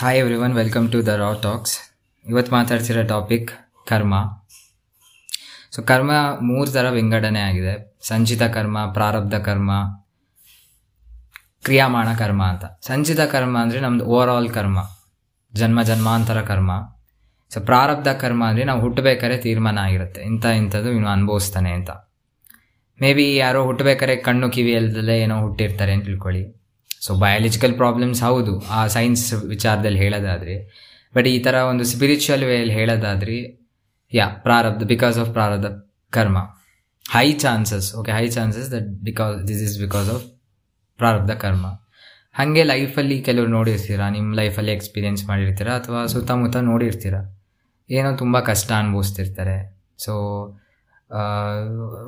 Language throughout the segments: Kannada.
Hi everyone welcome to the raw talks ಇವತ್ತು ಮಾತಾಡ್ತಿರೋ ಟಾಪಿಕ್ ಕರ್ಮ. ಸೊ ಕರ್ಮ ಮೂರು ಥರ ವಿಂಗಡಣೆ ಆಗಿದೆ. ಸಂಚಿತ ಕರ್ಮ, ಪ್ರಾರಬ್ಧ ಕರ್ಮ, ಕ್ರಿಯಾಮಾಣ ಕರ್ಮ ಅಂತ. ಸಂಚಿತ ಕರ್ಮ ಅಂದರೆ ನಮ್ದು ಓವರ್ ಆಲ್ ಕರ್ಮ. ಜನ್ಮ ಜನ್ಮಾಂತರ ಕರ್ಮ. ಸೊ ಪ್ರಾರಬ್ಧ ಕರ್ಮ ಅಂದರೆ ನಾವು ಹುಟ್ಟಬೇಕಾದ್ರೆ ತೀರ್ಮಾನ ಆಗಿರುತ್ತೆ. ಇಂಥ ಇಂಥದ್ದು ಇನ್ನು ಅನುಭವಿಸ್ತಾನೆ ಅಂತ. ಮೇ ಬಿ ಯಾರೋ ಹುಟ್ಟಬೇಕಾದ್ರೆ ಕಣ್ಣು ಕಿವಿ ಇಲ್ದಲ್ಲೇ ಏನೋ ಹುಟ್ಟಿರ್ತಾರೆ ಅಂತ ತಿಳ್ಕೊಳ್ಳಿ. ಸೊ ಬಯಾಲಜಿಕಲ್ ಪ್ರಾಬ್ಲಮ್ಸ್ ಹೌದು. ಆ ಸೈನ್ಸ್ ವಿಚಾರದಲ್ಲಿ ಹೇಳೋದಾದರೆ. ಬಟ್ ಈ ಥರ ಒಂದು ಸ್ಪಿರಿಚುವಲ್ ವೇಯಲ್ಲಿ ಹೇಳೋದಾದರೆ ಯಾ ಪ್ರಾರಬ್ಧ ಬಿಕಾಸ್ ಆಫ್ ಪ್ರಾರಬ್ಧ, ಕರ್ಮ. High chances okay high chances that because this is because of ಪ್ರಾರಬ್ಧ, ಕರ್ಮ. ಹಾಗೆ ಲೈಫಲ್ಲಿ ಕೆಲವರು ನೋಡಿರ್ತೀರ ನಿಮ್ಮ ಲೈಫಲ್ಲಿ ಎಕ್ಸ್ಪೀರಿಯೆನ್ಸ್ ಮಾಡಿರ್ತೀರ, ಅಥವಾ ಸುತ್ತಮುತ್ತ ನೋಡಿರ್ತೀರ? ಏನೋ ತುಂಬ ಕಷ್ಟ ಅನುಭವಿಸ್ತಿರ್ತಾರೆ. ಸೊ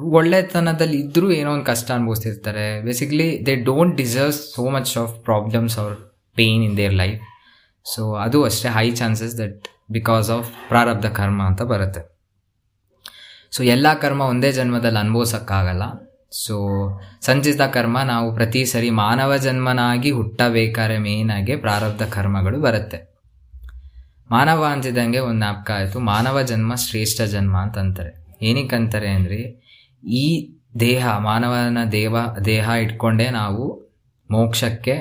ಒಳ್ಳೆತನದಲ್ಲಿ ಇದ್ದರೂ ಏನೋ ಒಂದು ಕಷ್ಟ ಅನುಭವಿಸ್ತಿರ್ತಾರೆ. Basically they don't deserve so much of problems or pain in their life so ಅದು ಅಷ್ಟೇ high chances that because of ಪ್ರಾರಬ್ಧ ಕರ್ಮ ಅಂತ ಬರುತ್ತೆ. ಸೊ ಎಲ್ಲ ಕರ್ಮ ಒಂದೇ ಜನ್ಮದಲ್ಲಿ ಅನುಭವಿಸೋಕ್ಕಾಗಲ್ಲ. ಸೊ ಸಂಚಿತ ಕರ್ಮ ನಾವು ಪ್ರತಿ ಸರಿ ಮಾನವ ಜನ್ಮನಾಗಿ ಹುಟ್ಟಬೇಕಾದ್ರೆ ಮೇಯ್ನಾಗಿ ಪ್ರಾರಬ್ಧ ಕರ್ಮಗಳು ಬರುತ್ತೆ. ಮಾನವ ಅಂತಿದ್ದಂಗೆ ಒಂದು ನಾಪಕ ಆಯಿತು. ಮಾನವ ಜನ್ಮ ಶ್ರೇಷ್ಠ ಜನ್ಮ ಅಂತ ಅಂತಾರೆ. ಏನಕ್ಕೆ ಅಂತಾರೆ ಅಂದರೆ ಈ ದೇಹ, ಮಾನವನ ದೇವ, ದೇಹ ಇಟ್ಕೊಂಡೇ ನಾವು ಮೋಕ್ಷಕ್ಕೆ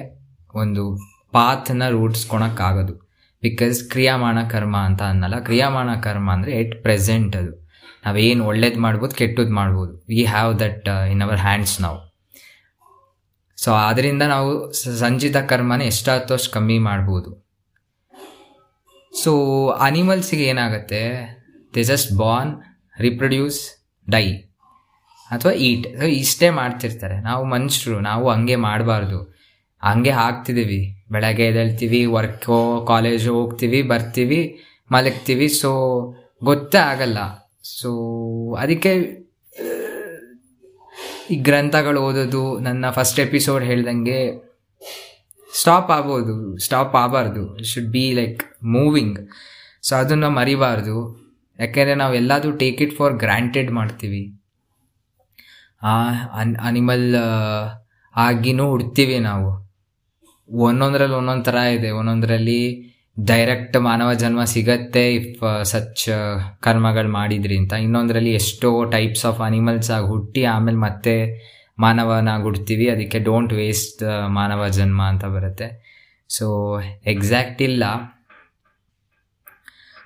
ಒಂದು ಪಾತ್ನ ರೂಢಿಸ್ಕೊಳಕ್ಕಾಗೋದು ಬಿಕಾಸ್ ಕ್ರಿಯಾಮಾಣ ಕರ್ಮ ಅಂತ ಅನ್ನಲ್ಲ. ಕ್ರಿಯಾಮಾಣ ಕರ್ಮ ಅಂದರೆ ಎಟ್ ಪ್ರೆಸೆಂಟ್ ಅದು. ನಾವೇನು ಒಳ್ಳೇದು ಮಾಡ್ಬೋದು ಕೆಟ್ಟದ್ದು ಮಾಡ್ಬೋದು. We have that in our hands ನಾವು ಸೊ ಆದ್ದರಿಂದ ನಾವು ಸಂಚಿತ ಕರ್ಮನ ಎಷ್ಟಾಯ್ತು ಅಷ್ಟು ಕಮ್ಮಿ ಮಾಡ್ಬೋದು. ಸೊ ಅನಿಮಲ್ಸಿಗೆ ಏನಾಗುತ್ತೆ? They just born reproduce die ಅಥವಾ ಈಟ್ ಇಷ್ಟೇ ಮಾಡ್ತಿರ್ತಾರೆ. ನಾವು ಮನುಷ್ಯರು, ನಾವು ಹಂಗೆ ಮಾಡಬಾರ್ದು. ಹಂಗೆ ಹಾಕ್ತಿದ್ದೀವಿ ಬೆಳಗ್ಗೆ ಎದ್ದೇಳ್ತೀವಿ ವರ್ಕೋ ಕಾಲೇಜು ಹೋಗ್ತೀವಿ, ಬರ್ತೀವಿ, ಮಲಗ್ತೀವಿ. ಸೊ ಗೊತ್ತೇ ಆಗಲ್ಲ. ಸೊ ಅದಕ್ಕೆ, ಈ ಗ್ರಂಥಗಳು ಓದೋದು, ನನ್ನ ಫಸ್ಟ್ ಎಪಿಸೋಡ್ ಹೇಳ್ದಂಗೆ ಸ್ಟಾಪ್ ಆಗ್ಬೋದು. ಸ್ಟಾಪ್ ಆಗಬಾರ್ದು. Should be like moving so ಅದನ್ನು ಮರಿಬಾರ್ದು. ಯಾಕೆಂದರೆ ನಾವು ಎಲ್ಲದೂ ಟೇಕ್ ಇಟ್ ಫಾರ್ ಗ್ರ್ಯಾಂಟೆಡ್ ಮಾಡ್ತೀವಿ. ಅನ್ ಅನಿಮಲ್ ಆಗಿನೂ ಹುಡ್ತೀವಿ ನಾವು. ಒಂದೊಂದರಲ್ಲಿ ಒಂದೊಂದು ಥರ ಇದೆ. ಒಂದೊಂದರಲ್ಲಿ ಡೈರೆಕ್ಟ್ ಮಾನವ ಜನ್ಮ ಸಿಗತ್ತೆ ಇಫ್ ಸಚ್ ಕರ್ಮಗಳು ಮಾಡಿದ್ರಿ ಅಂತ. ಇನ್ನೊಂದರಲ್ಲಿ ಎಷ್ಟೋ ಟೈಪ್ಸ್ ಆಫ್ ಅನಿಮಲ್ಸ್ ಆಗಿ ಹುಟ್ಟಿ ಆಮೇಲೆ ಮತ್ತೆ ಮಾನವನಾಗಿ ಹುಡ್ತೀವಿ ಅದಕ್ಕೆ ಡೋಂಟ್ ವೇಸ್ಟ್ ಮಾನವ ಜನ್ಮ ಅಂತ ಬರುತ್ತೆ. ಸೊ ಎಕ್ಸಾಕ್ಟ್ ಇಲ್ಲ.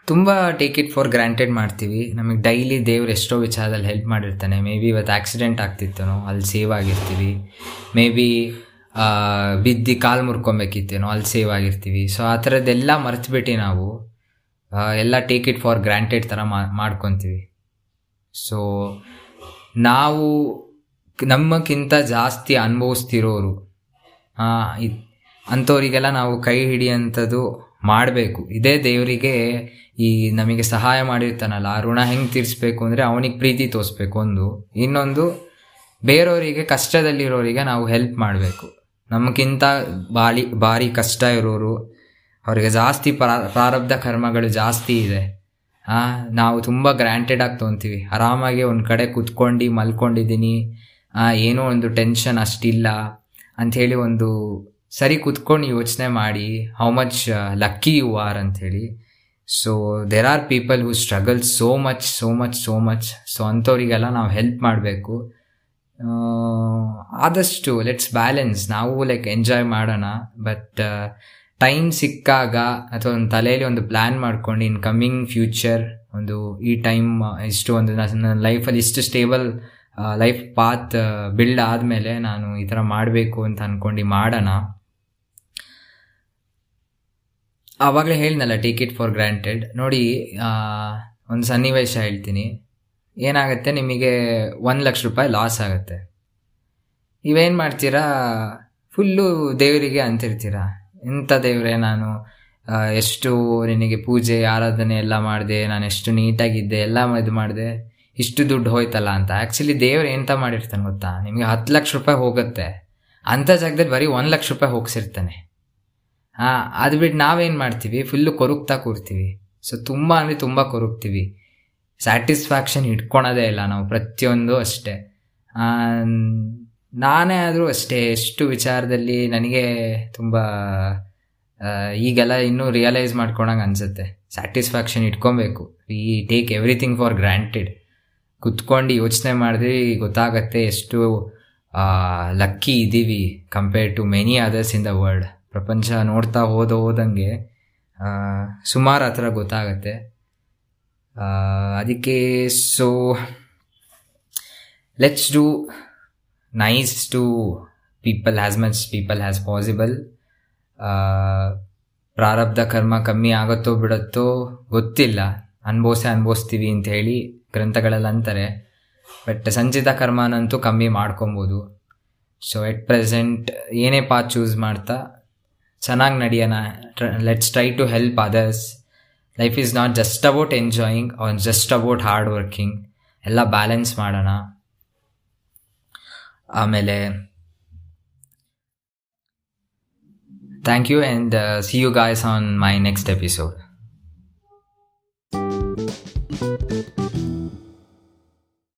ತುಂಬ ಟೇಕ್ ಇಟ್ ಫಾರ್ ಗ್ರಾಂಟೆಡ್ ಮಾಡ್ತೀವಿ. ನಮಗೆ ಡೈಲಿ ದೇವ್ರು ಎಷ್ಟೋ ವಿಚಾರದಲ್ಲಿ ಹೆಲ್ಪ್ ಮಾಡಿರ್ತಾನೆ. ಮೇ ಬಿ ಇವತ್ತು ಆಕ್ಸಿಡೆಂಟ್ ಆಗ್ತಿತ್ತೇನೋ, ಅಲ್ಲಿ ಸೇವ್ ಆಗಿರ್ತೀವಿ. ಮೇ ಬಿ ಬಿದ್ದು ಕಾಲು ಮುರ್ಕೊಬೇಕಿತ್ತೇನೋ, ಅಲ್ಲಿ ಸೇವ್ ಆಗಿರ್ತೀವಿ. ಸೊ ಆ ಥರದ್ದೆಲ್ಲ ಮರೆತುಬಿಟ್ಟು ನಾವು ಎಲ್ಲ ಟೇಕ್ ಇಟ್ ಫಾರ್ ಗ್ರಾಂಟೆಡ್ ಥರ ಮಾಡ್ಕೊತೀವಿ. ಸೊ ನಾವು, ನಮ್ಮಕ್ಕಿಂತ ಜಾಸ್ತಿ ಅನುಭವಿಸ್ತಿರೋರು ಅಂಥವರಿಗೆಲ್ಲ ನಾವು ಕೈ ಹಿಡಿಯಂಥದ್ದು ಮಾಡಬೇಕು. ಇದೇ ದೇವರಿಗೆ ಈ ನಮಗೆ ಸಹಾಯ ಮಾಡಿರ್ತಾನಲ್ಲ, ಆ ಋಣ ಹೆಂಗೆ ತೀರಿಸ್ಬೇಕು ಅಂದರೆ ಅವನಿಗೆ ಪ್ರೀತಿ ತೋರಿಸ್ಬೇಕು ಒಂದು. ಇನ್ನೊಂದು, ಬೇರೆಯವರಿಗೆ ಕಷ್ಟದಲ್ಲಿರೋರಿಗೆ ನಾವು ಹೆಲ್ಪ್ ಮಾಡಬೇಕು. ನಮಗಿಂತ ಬಾಳಿ, ಭಾರಿ ಕಷ್ಟ ಇರೋರು, ಅವರಿಗೆ ಜಾಸ್ತಿ ಪ್ರಾ ಪ್ರಾರಬ್ಧ ಕರ್ಮಗಳು ಜಾಸ್ತಿ ಇದೆ. ನಾವು ತುಂಬ ಗ್ರ್ಯಾಂಟೆಡ್ ಆಗಿ ತೊಗೊತೀವಿ ಆರಾಮಾಗಿ ಒಂದು ಕಡೆ ಕುತ್ಕೊಂಡು ಮಲ್ಕೊಂಡಿದ್ದೀನಿ ಏನೋ ಒಂದು ಟೆನ್ಷನ್ ಅಷ್ಟಿಲ್ಲ ಅಂಥೇಳಿ ಒಂದು ಸರಿ ಕುತ್ಕೊಂಡು ಯೋಚನೆ ಮಾಡಿ how much lucky you are ಅಂಥೇಳಿ so there are people who struggle so much so much so much so ಅಂಥವರಿಗೆಲ್ಲ ನಾವು ಹೆಲ್ಪ್ ಮಾಡಬೇಕು. ಆದಷ್ಟು ಲೆಟ್ಸ್ ಬ್ಯಾಲೆನ್ಸ್ ನಾವು ಲೈಕ್ ಎಂಜಾಯ್ ಮಾಡೋಣ. ಬಟ್ ಟೈಮ್ ಸಿಕ್ಕಾಗ ಅಥವಾ ಒಂದು ತಲೆಯಲ್ಲಿ ಒಂದು ಪ್ಲ್ಯಾನ್ ಮಾಡ್ಕೊಂಡು ಇನ್ ಕಮ್ಮಿಂಗ್ ಫ್ಯೂಚರ್ ಒಂದು ಈ ಟೈಮ್ ಇಷ್ಟು ಒಂದು ನನ್ನ ಲೈಫಲ್ಲಿ ಇಷ್ಟು ಸ್ಟೇಬಲ್ ಲೈಫ್ ಪಾತ್ ಬಿಲ್ಡ್ ಆದಮೇಲೆ ನಾನು ಈ ಥರ ಮಾಡಬೇಕು ಅಂತ ಅಂದ್ಕೊಂಡು ಮಾಡೋಣ. ಆವಾಗಲೇ ಹೇಳಿದ್ನಲ್ಲ ಟೇಕ್ ಇಟ್ ಫಾರ್ ಗ್ರ್ಯಾಂಟೆಡ್ ನೋಡಿ ಒಂದು ಸನ್ನಿವೇಶ ಹೇಳ್ತೀನಿ. ಏನಾಗುತ್ತೆ? ನಿಮಗೆ ಒಂದು ಲಕ್ಷ ರೂಪಾಯಿ ಲಾಸ್ ಆಗುತ್ತೆ. ನೀವೇನು ಮಾಡ್ತೀರಾ? ಫುಲ್ಲು ದೇವರಿಗೆ ಅಂತಿರ್ತೀರಾ? ಇಂಥ ದೇವರೇ ನಾನು ಎಷ್ಟು ನಿನಗೆ ಪೂಜೆ, ಆರಾಧನೆ ಎಲ್ಲ ಮಾಡಿದೆ, ನಾನು ಎಷ್ಟು ನೀಟಾಗಿದ್ದೆ, ಎಲ್ಲ ಇದು ಮಾಡಿದೆ, ಇಷ್ಟು ದುಡ್ಡು ಹೋಯ್ತಲ್ಲ ಅಂತ. ಆ್ಯಕ್ಚುಲಿ ದೇವ್ರು ಎಂತ ಮಾಡಿರ್ತಾನೆ ಗೊತ್ತಾ? ನಿಮಗೆ ಹತ್ತು ಲಕ್ಷ ರೂಪಾಯಿ ಹೋಗುತ್ತೆ. ಅಂಥ ಜಾಗದಲ್ಲಿ ಬರೀ ಒಂದು ಲಕ್ಷ ರೂಪಾಯಿ ಹೋಗ್ಸಿರ್ತಾನೆ. ಹಾಂ, ಅದು ಬಿಟ್ಟು ನಾವೇನು ಮಾಡ್ತೀವಿ? ಫುಲ್ಲು ಕೊರುಕ್ತಾ ಕೂರ್ತೀವಿ. ಸೊ ತುಂಬ ಅಂದರೆ ತುಂಬ ಕೊರುಕ್ತೀವಿ ಸ್ಯಾಟಿಸ್ಫ್ಯಾಕ್ಷನ್ ಇಟ್ಕೊಳೋದೇ ಇಲ್ಲ ನಾವು, ಪ್ರತಿಯೊಂದು ಅಷ್ಟೇ. ನಾನೇ ಆದರೂ ಅಷ್ಟೇ, ಎಷ್ಟು ವಿಚಾರದಲ್ಲಿ ನನಗೆ ತುಂಬ ಈಗೆಲ್ಲ ಇನ್ನೂ ರಿಯಲೈಸ್ ಮಾಡ್ಕೊಳಂಗೆ ಅನಿಸುತ್ತೆ. ಸ್ಯಾಟಿಸ್ಫ್ಯಾಕ್ಷನ್ ಇಟ್ಕೊಬೇಕು. ಈ ಟೇಕ್ ಎವ್ರಿಥಿಂಗ್ ಫಾರ್ ಗ್ರ್ಯಾಂಟೆಡ್ ಕುತ್ಕೊಂಡು ಯೋಚನೆ ಮಾಡಿದ್ರೆ ಗೊತ್ತಾಗತ್ತೆ ಎಷ್ಟು ಲಕ್ಕಿ ಇದ್ದೀವಿ compare to many others in the world ಪ್ರಪಂಚ ನೋಡ್ತಾ ಹೋದ ಹೋದಂಗೆ ಸುಮಾರು ಹತ್ರ ಗೊತ್ತಾಗತ್ತೆ. ಅದಕ್ಕೆ so let's do nice to people as much people as possible ಪ್ರಾರಬ್ಧ ಕರ್ಮ ಕಮ್ಮಿ ಆಗುತ್ತೋ ಬಿಡುತ್ತೋ ಗೊತ್ತಿಲ್ಲ. ಅನ್ಭವಿಸೇ ಅನ್ಭವಿಸ್ತೀವಿ ಅಂತ ಹೇಳಿ ಗ್ರಂಥಗಳಲ್ಲಿ ಅಂತಾರೆ. ಬಟ್ ಸಂಚಿತ ಕರ್ಮನಂತೂ ಕಮ್ಮಿ ಮಾಡ್ಕೊಬೋದು. ಸೊ ಎಟ್ ಪ್ರೆಸೆಂಟ್ ಏನೇ ಪಾತ್ ಚೂಸ್ ಮಾಡ್ತಾ ಚೆನ್ನಾಗಿ ನಡೆಯೋಣ. Let's try to help others life is not just about enjoying or just about hard working ಎಲ್ಲ ಬ್ಯಾಲೆನ್ಸ್ ಮಾಡೋಣ. ಆಮೇಲೆ thank you and see you guys on my next episode